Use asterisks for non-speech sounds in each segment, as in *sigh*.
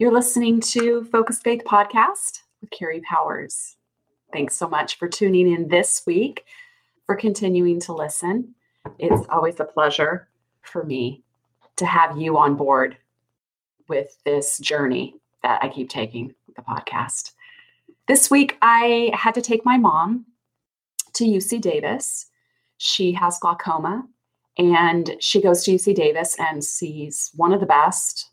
You're listening to Focus Faith Podcast with Carrie Powers. Thanks so much for tuning in this week, for continuing to listen. It's always a pleasure for me to have you on board with this journey that I keep taking with the podcast. This week, I had to take my mom to UC Davis. She has glaucoma and she goes to UC Davis and sees one of the best,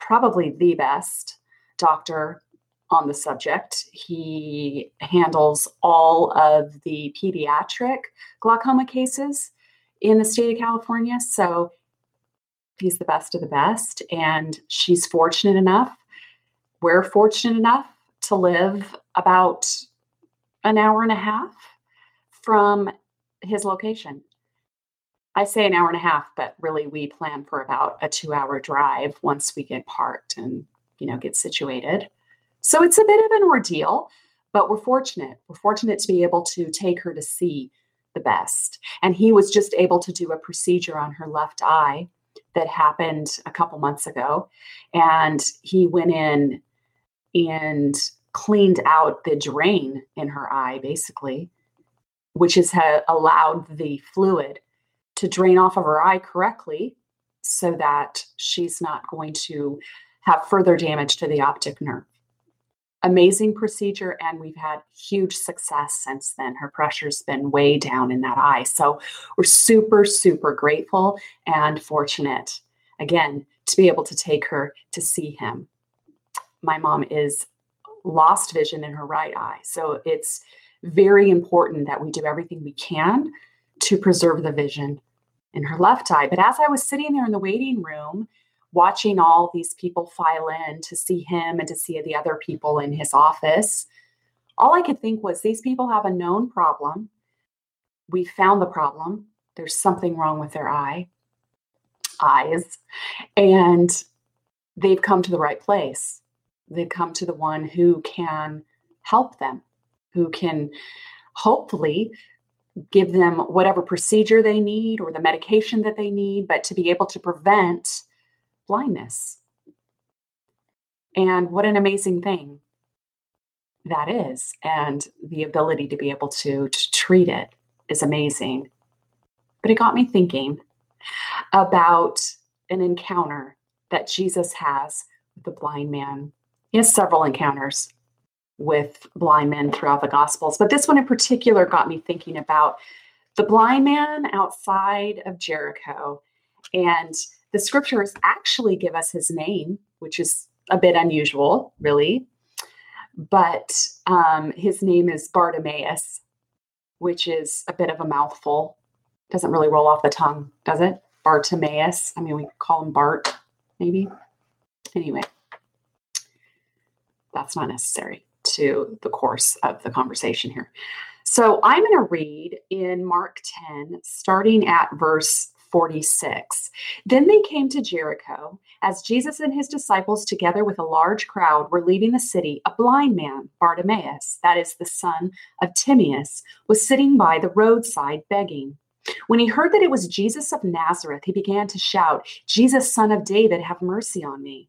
probably the best doctor on the subject. He handles all of the pediatric glaucoma cases in the state of California. So he's the best of the best. And she's fortunate enough, we're fortunate enough to live about an hour and a half from his location. I say an hour and a half, but really we plan for about a two hour drive once we get parked and, you know, get situated. So it's a bit of an ordeal, but we're fortunate. We're fortunate to be able to take her to see the best. And he was just able to do a procedure on her left eye that happened a couple months ago. And he went in and cleaned out the drain in her eye, basically, which has allowed the fluid to drain off of her eye correctly so that she's not going to have further damage to the optic nerve. Amazing procedure, and we've had huge success since then. Her pressure's been way down in that eye. So we're super, super grateful and fortunate, again, to be able to take her to see him. My mom is lost vision in her right eye. So it's very important that we do everything we can to preserve the vision in her left eye. But as I was sitting there in the waiting room, watching all these people file in to see him and to see the other people in his office, all I could think was these people have a known problem. We found the problem. There's something wrong with their eye, eyes, and they've come to the right place. They've come to the one who can help them, who can hopefully give them whatever procedure they need or the medication that they need, but to be able to prevent blindness. And what an amazing thing that is. And the ability to be able to, to treat it is amazing. But it got me thinking about an encounter that Jesus has with the blind man. He has several encounters with blind men throughout the Gospels. But this one in particular got me thinking about the blind man outside of Jericho. And the scriptures actually give us his name, which is a bit unusual, really. But um, his name is Bartimaeus, which is a bit of a mouthful. Doesn't really roll off the tongue, does it? Bartimaeus. I mean, we call him Bart, maybe. Anyway, that's not necessary to the course of the conversation here. So I'm going to read in Mark 10, starting at verse 46. Then they came to Jericho. As Jesus and his disciples, together with a large crowd, were leaving the city, a blind man, Bartimaeus, that is the son of Timaeus, was sitting by the roadside begging. When he heard that it was Jesus of Nazareth, he began to shout, Jesus, son of David, have mercy on me.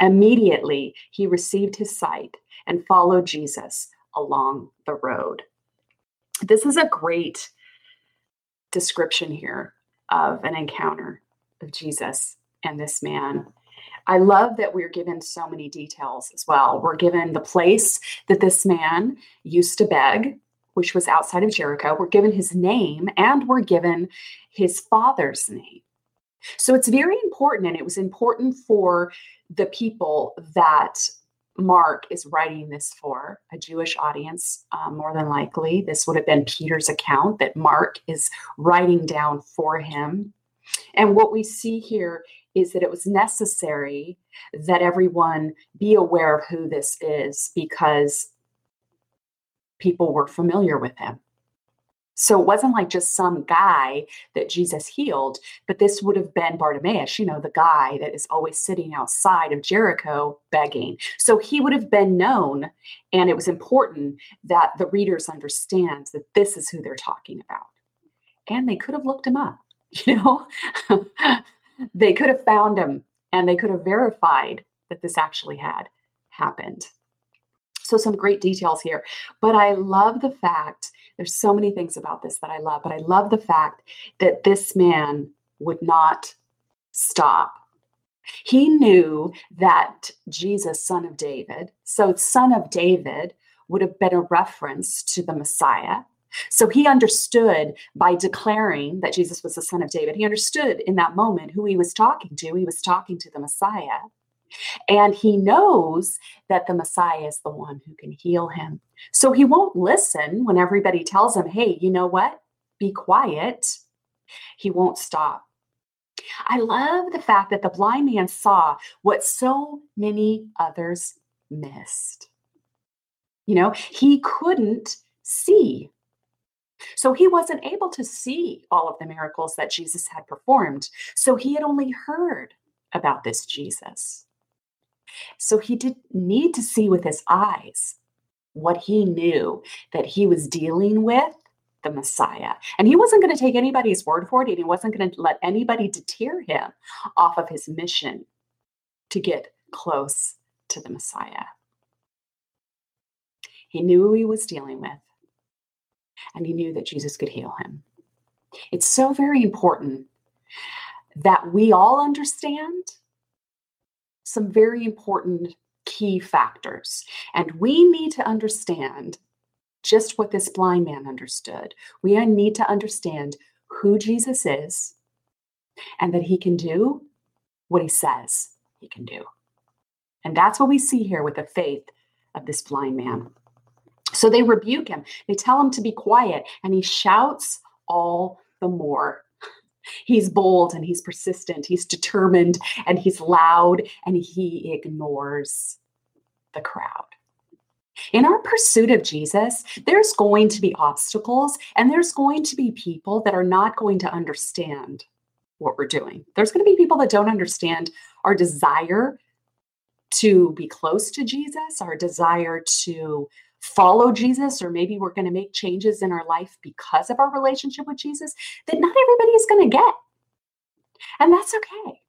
Immediately, he received his sight and followed Jesus along the road. This is a great description here of an encounter of Jesus and this man. I love that we're given so many details as well. We're given the place that this man used to beg, which was outside of Jericho. We're given his name and we're given his father's name. So it's very important, and it was important for the people that Mark is writing this for, a Jewish audience, uh, more than likely. This would have been Peter's account that Mark is writing down for him. And what we see here is that it was necessary that everyone be aware of who this is because people were familiar with him. So it wasn't like just some guy that Jesus healed, but this would have been Bartimaeus, you know, the guy that is always sitting outside of Jericho begging. So he would have been known, and it was important that the readers understand that this is who they're talking about. And they could have looked him up, *laughs* you know, they could have found him and they could have verified that this actually had happened. So, some great details here. But I love the fact there's so many things about this that I love, but I love the fact that this man would not stop. He knew that Jesus, son of David, so son of David would have been a reference to the Messiah. So he understood by declaring that Jesus was the son of David, he understood in that moment who he was talking to. He was talking to the Messiah. And he knows that the Messiah is the one who can heal him. So he won't listen when everybody tells him, hey, you know what? Be quiet. He won't stop. I love the fact that the blind man saw what so many others missed. You know, he couldn't see. So he wasn't able to see all of the miracles that Jesus had performed. So he had only heard about this Jesus. So he didn't need to see with his eyes what he knew that he was dealing with the Messiah. And he wasn't going to take anybody's word for it, and he wasn't going to let anybody deter him off of his mission to get close to the Messiah. He knew who he was dealing with, and he knew that Jesus could heal him. It's so very important that we all understand some very important key factors. And we need to understand just what this blind man understood. We need to understand who Jesus is and that he can do what he says he can do. And that's what we see here with the faith of this blind man. So they rebuke him, they tell him to be quiet, and he shouts all the more. He's bold and he's persistent, he's determined and he's loud and he ignores the crowd. In our pursuit of Jesus, there's going to be obstacles and there's going to be people that are not going to understand what we're doing. There's going to be people that don't understand our desire to be close to Jesus, our desire to follow Jesus, or maybe we're going to make changes in our life because of our relationship with Jesus that not everybody is going to get. And that's okay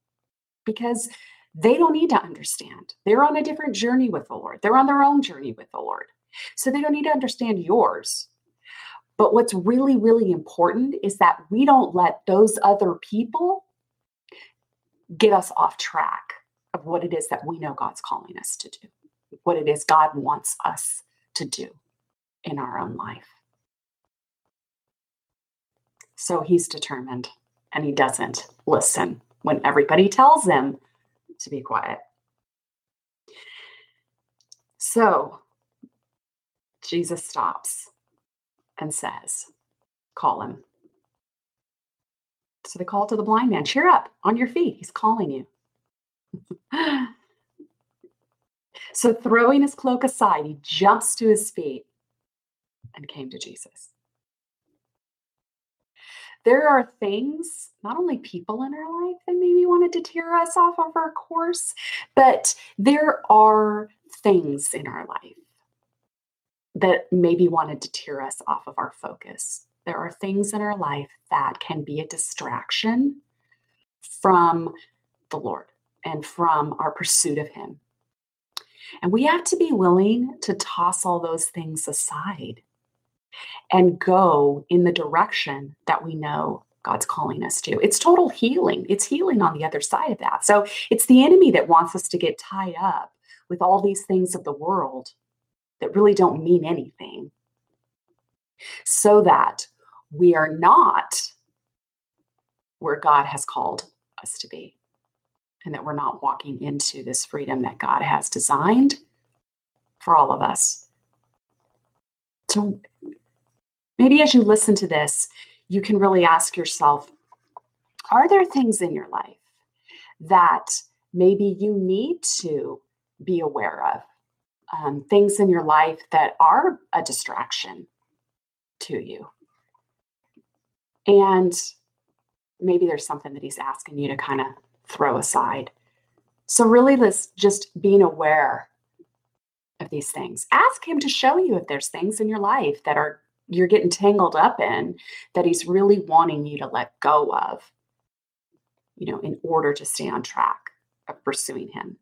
because they don't need to understand. They're on a different journey with the Lord, they're on their own journey with the Lord. So they don't need to understand yours. But what's really, really important is that we don't let those other people get us off track of what it is that we know God's calling us to do, what it is God wants us to do in our own life. So he's determined and he doesn't listen when everybody tells him to be quiet. So Jesus stops and says, Call him. So they call to the blind man, Cheer up on your feet. He's calling you. *laughs* So, throwing his cloak aside, he jumps to his feet and came to Jesus. There are things, not only people in our life that maybe want to deter us off of our course, but there are things in our life that maybe want to deter us off of our focus. There are things in our life that can be a distraction from the Lord and from our pursuit of Him. And we have to be willing to toss all those things aside and go in the direction that we know God's calling us to. It's total healing. It's healing on the other side of that. So it's the enemy that wants us to get tied up with all these things of the world that really don't mean anything so that we are not where God has called us to be and that we're not walking into this freedom that God has designed for all of us. So maybe as you listen to this, you can really ask yourself Are there things in your life that maybe you need to be aware of? Um, things in your life that are a distraction to you. And maybe there's something that he's asking you to kind of throw aside. So, really, this just being aware of these things. Ask him to show you if there's things in your life that are you're getting tangled up in that he's really wanting you to let go of, you know, in order to stay on track of pursuing him.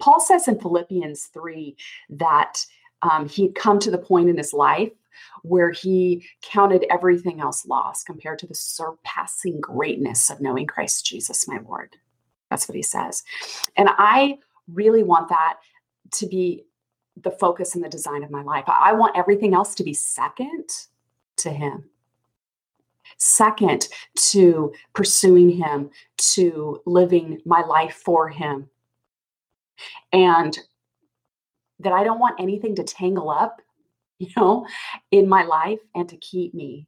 Paul says in Philippians 3 that um, he had come to the point in his life where he counted everything else lost compared to the surpassing greatness of knowing Christ Jesus, my Lord. That's what he says. And I really want that to be the focus and the design of my life. I want everything else to be second to him. Second to pursuing him, to living my life for him. And that I don't want anything to tangle up, *laughs* you know, in my life and to keep me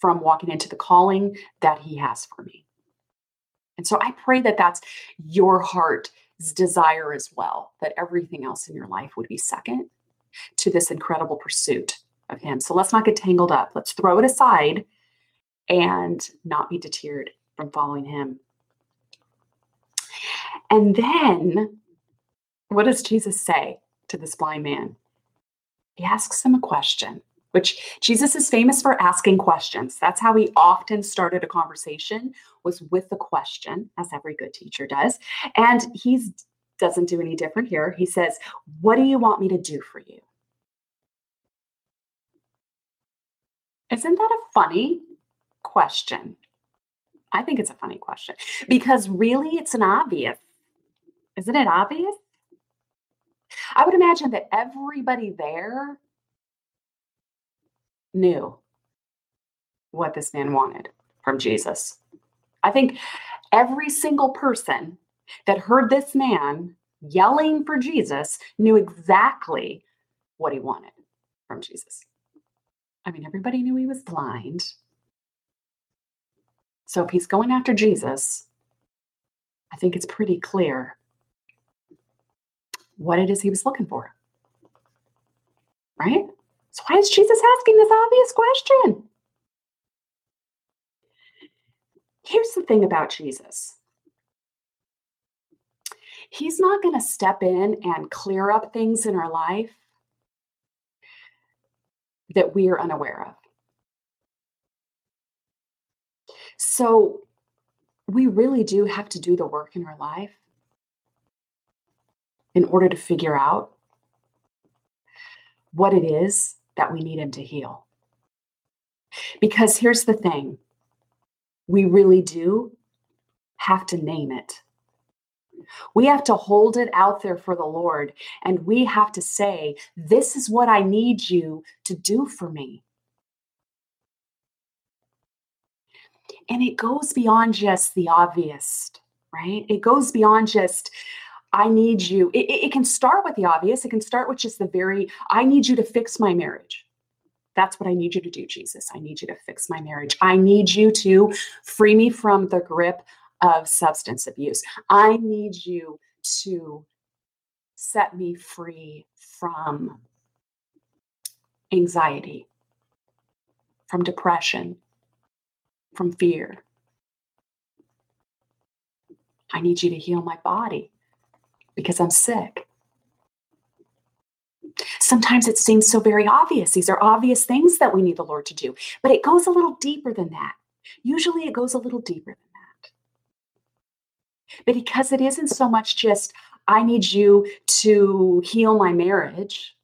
from walking into the calling that he has for me. And so I pray that that's your heart's desire as well, that everything else in your life would be second to this incredible pursuit of Him. So let's not get tangled up. Let's throw it aside and not be deterred from following Him. And then, what does Jesus say to this blind man? He asks him a question which Jesus is famous for asking questions. That's how he often started a conversation was with a question, as every good teacher does. And he doesn't do any different here. He says, "What do you want me to do for you?" Isn't that a funny question? I think it's a funny question because really it's an obvious. Isn't it obvious? I would imagine that everybody there knew what this man wanted from Jesus. I think every single person that heard this man yelling for Jesus knew exactly what he wanted from Jesus. I mean, everybody knew he was blind. So if he's going after Jesus, I think it's pretty clear what it is he was looking for. Right? So, why is Jesus asking this obvious question? Here's the thing about Jesus He's not going to step in and clear up things in our life that we are unaware of. So, we really do have to do the work in our life in order to figure out what it is that we need Him to heal. Because here's the thing we really do have to name it. We have to hold it out there for the Lord and we have to say, This is what I need you to do for me. And it goes beyond just the obvious, right? It goes beyond just, I need you. It, it, can start with the obvious. It can start with just the very, I need you to fix my marriage. That's what I need you to do, Jesus. I need you to fix my marriage. I need you to free me from the grip of substance abuse. I need you to set me free from anxiety, from depression, from fear. I need you to heal my body because I'm sick. Sometimes it seems so very obvious. These are obvious things that we need the Lord to do, but it goes a little deeper than that. Usually it goes a little deeper than that. But because it isn't so much just, I need you to heal my marriage,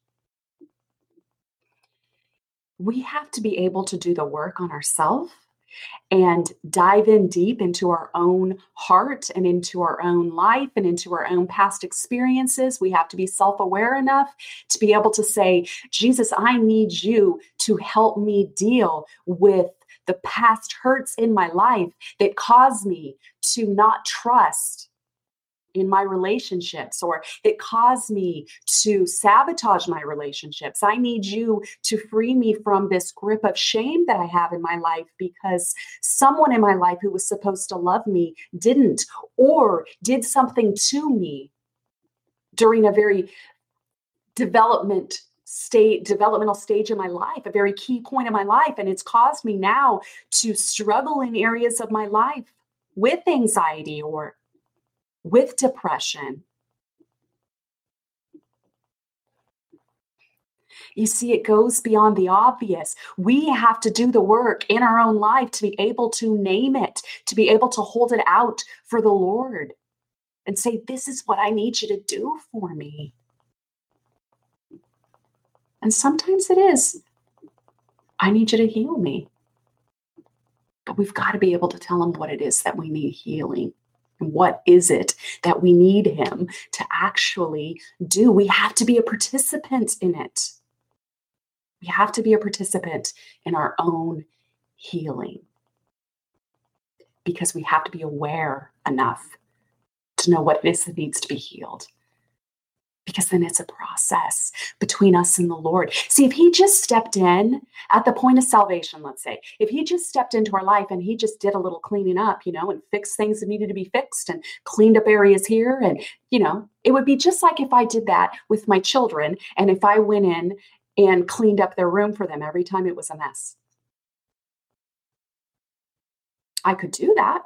we have to be able to do the work on ourselves and dive in deep into our own heart and into our own life and into our own past experiences. We have to be self aware enough to be able to say, Jesus, I need you to help me deal with the past hurts in my life that cause me to not trust in my relationships or it caused me to sabotage my relationships. I need you to free me from this grip of shame that I have in my life because someone in my life who was supposed to love me didn't or did something to me during a very development state developmental stage in my life a very key point in my life and it's caused me now to struggle in areas of my life with anxiety or with depression. You see, it goes beyond the obvious. We have to do the work in our own life to be able to name it, to be able to hold it out for the Lord and say, This is what I need you to do for me. And sometimes it is, I need you to heal me. But we've got to be able to tell him what it is that we need healing. What is it that we need him to actually do? We have to be a participant in it. We have to be a participant in our own healing because we have to be aware enough to know what it is that needs to be healed because then it's a process between us and the Lord. See, if He just stepped in at the point of salvation, let's say, if He just stepped into our life and He just did a little cleaning up, you know, and fixed things that needed to be fixed and cleaned up areas here, and, you know, it would be just like if I did that with my children and if I went in and cleaned up their room for them every time it was a mess. I could do that.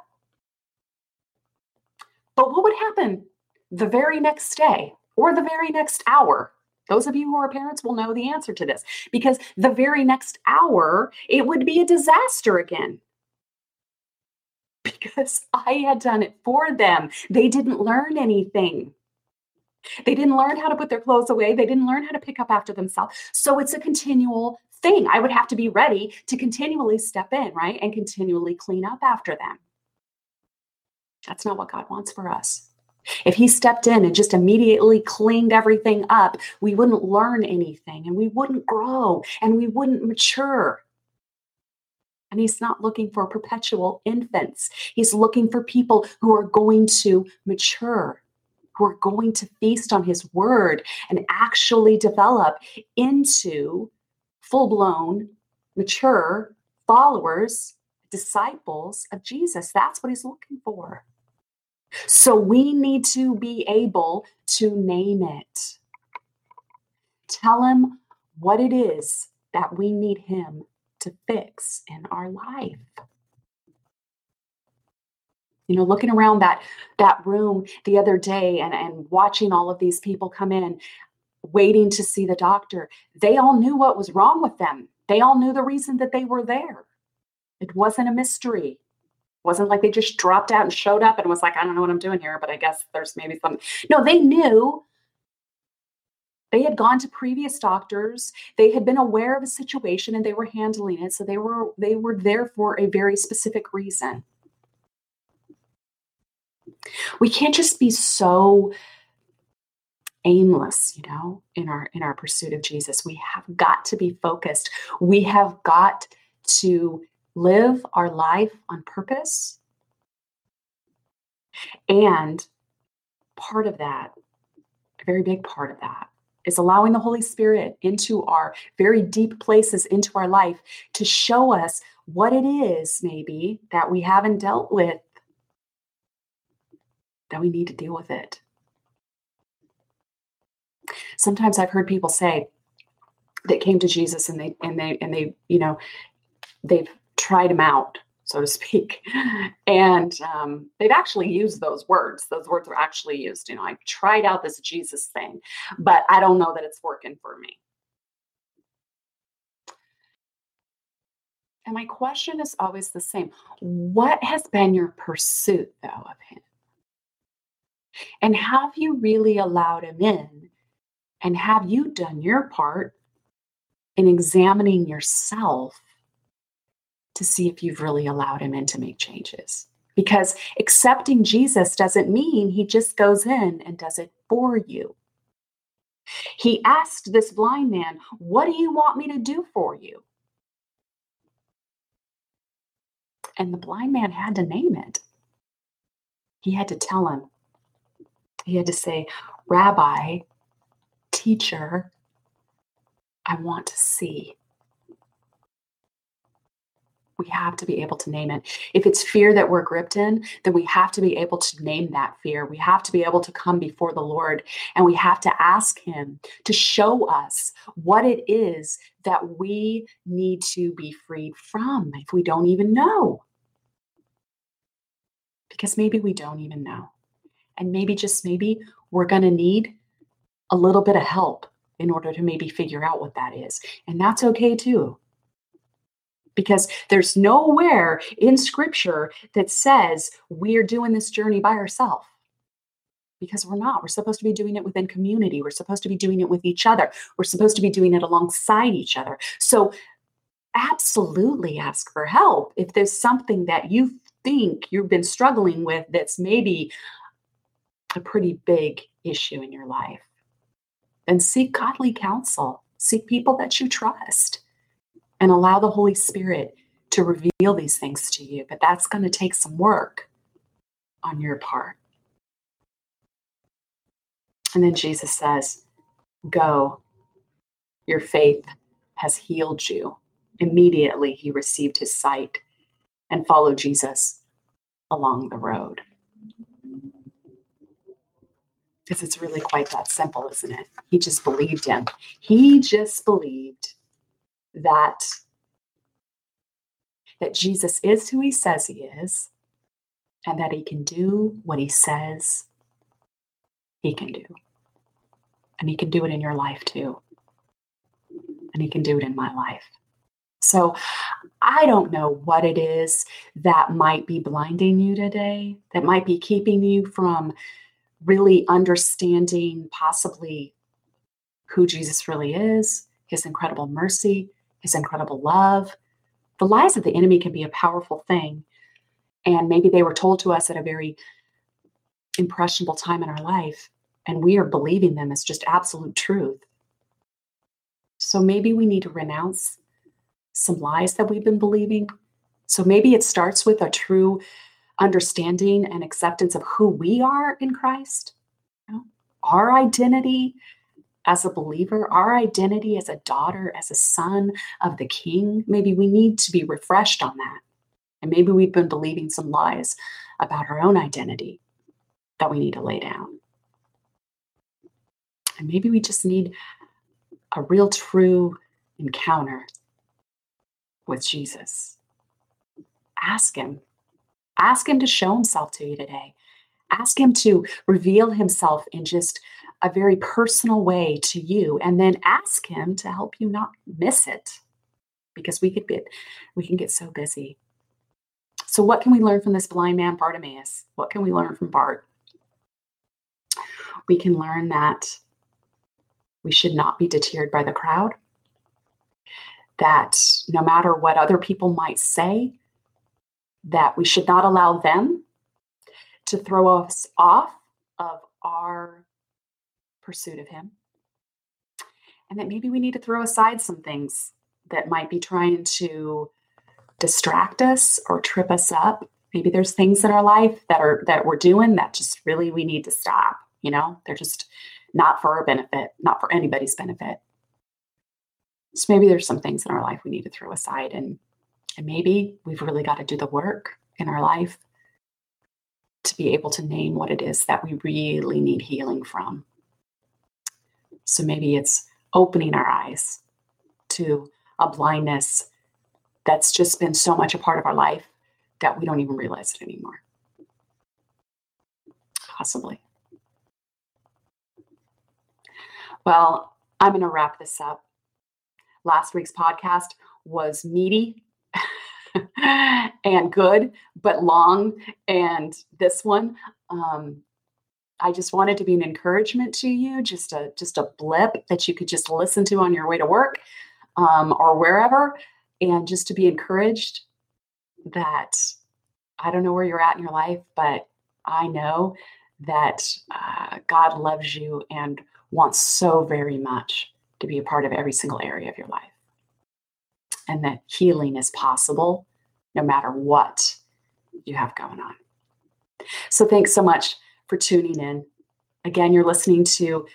But what would happen the very next day? Or the very next hour. Those of you who are parents will know the answer to this because the very next hour, it would be a disaster again. Because I had done it for them. They didn't learn anything. They didn't learn how to put their clothes away. They didn't learn how to pick up after themselves. So it's a continual thing. I would have to be ready to continually step in, right? And continually clean up after them. That's not what God wants for us. If he stepped in and just immediately cleaned everything up, we wouldn't learn anything and we wouldn't grow and we wouldn't mature. And he's not looking for perpetual infants. He's looking for people who are going to mature, who are going to feast on his word and actually develop into full blown, mature followers, disciples of Jesus. That's what he's looking for. So we need to be able to name it. Tell him what it is that we need him to fix in our life. You know, looking around that that room the other day and, and watching all of these people come in, waiting to see the doctor, they all knew what was wrong with them. They all knew the reason that they were there. It wasn't a mystery wasn't like they just dropped out and showed up and was like, I don't know what I'm doing here, but I guess there's maybe some. No, they knew. They had gone to previous doctors. They had been aware of a situation and they were handling it. So they were they were there for a very specific reason. We can't just be so aimless, you know, in our in our pursuit of Jesus. We have got to be focused. We have got to live our life on purpose. And part of that, a very big part of that, is allowing the Holy Spirit into our very deep places into our life to show us what it is, maybe, that we haven't dealt with, that we need to deal with it. Sometimes I've heard people say that came to Jesus and they and they and they, you know, they've tried him out, so to speak. And um, they've actually used those words. Those words are actually used. You know, I tried out this Jesus thing, but I don't know that it's working for me. And my question is always the same What has been your pursuit, though, of him? And have you really allowed him in? And have you done your part in examining yourself to see if you've really allowed him in to make changes. Because accepting Jesus doesn't mean he just goes in and does it for you. He asked this blind man, What do you want me to do for you? And the blind man had to name it. He had to tell him, He had to say, Rabbi, teacher, I want to see. We have to be able to name it. If it's fear that we're gripped in, then we have to be able to name that fear. We have to be able to come before the Lord and we have to ask Him to show us what it is that we need to be freed from if we don't even know. Because maybe we don't even know. And maybe, just maybe, we're going to need a little bit of help in order to maybe figure out what that is. And that's okay too because there's nowhere in scripture that says we're doing this journey by ourselves because we're not. We're supposed to be doing it within community. We're supposed to be doing it with each other. We're supposed to be doing it alongside each other. So, absolutely ask for help if there's something that you think you've been struggling with that's maybe a pretty big issue in your life. Then seek godly counsel, seek people that you trust and allow the Holy Spirit to reveal these things to you. But that's going to take some work on your part. And then Jesus says, Go, your faith has healed you. Immediately he received his sight and followed Jesus along the road. Because it's really quite that simple, isn't it? He just believed him. He just believed that that Jesus is who he says he is and that he can do what he says he can do. And he can do it in your life too. And he can do it in my life. So I don't know what it is that might be blinding you today, that might be keeping you from really understanding possibly who Jesus really is, his incredible mercy, his incredible love. The lies of the enemy can be a powerful thing. And maybe they were told to us at a very impressionable time in our life, and we are believing them as just absolute truth. So maybe we need to renounce some lies that we've been believing. So maybe it starts with a true understanding and acceptance of who we are in Christ, you know, our identity as a believer, our identity as a daughter, as a son of the king, maybe we need to be refreshed on that. And maybe we've been believing some lies about our own identity that we need to lay down. And maybe we just need a real true encounter with Jesus. Ask Him. Ask Him to show Himself to you today. Ask Him to reveal Himself in just a very personal way to you and then ask him to help you not miss it because we could get we can get so busy. So what can we learn from this blind man bartimaeus? What can we learn from bart? We can learn that we should not be deterred by the crowd that no matter what other people might say that we should not allow them to throw us off of our pursuit of Him. And that maybe we need to throw aside some things that might be trying to distract us or trip us up. Maybe there's things in our life that are that we're doing that just really we need to stop. You know, they're just not for our benefit, not for anybody's benefit. So maybe there's some things in our life we need to throw aside and and maybe we've really got to do the work in our life to be able to name what it is that we really need healing from. So maybe it's opening our eyes to a blindness that's just been so much a part of our life that we don't even realize it anymore. Possibly. Well, I'm going to wrap this up. Last week's podcast was meaty *laughs* and good, but long. And this one, um, I just wanted to be an encouragement to you, just a just a blip that you could just listen to on your way to work um, or wherever, and just to be encouraged that I don't know where you're at in your life, but I know that uh, God loves you and wants so very much to be a part of every single area of your life, and that healing is possible no matter what you have going on. So, thanks so much for tuning in. Again, you're listening to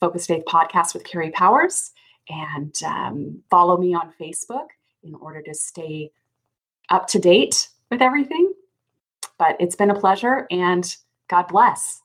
Focus Faith Podcast with Carrie Powers, and um, follow me on Facebook in order to stay up to date with everything. But it's been a pleasure, and God bless.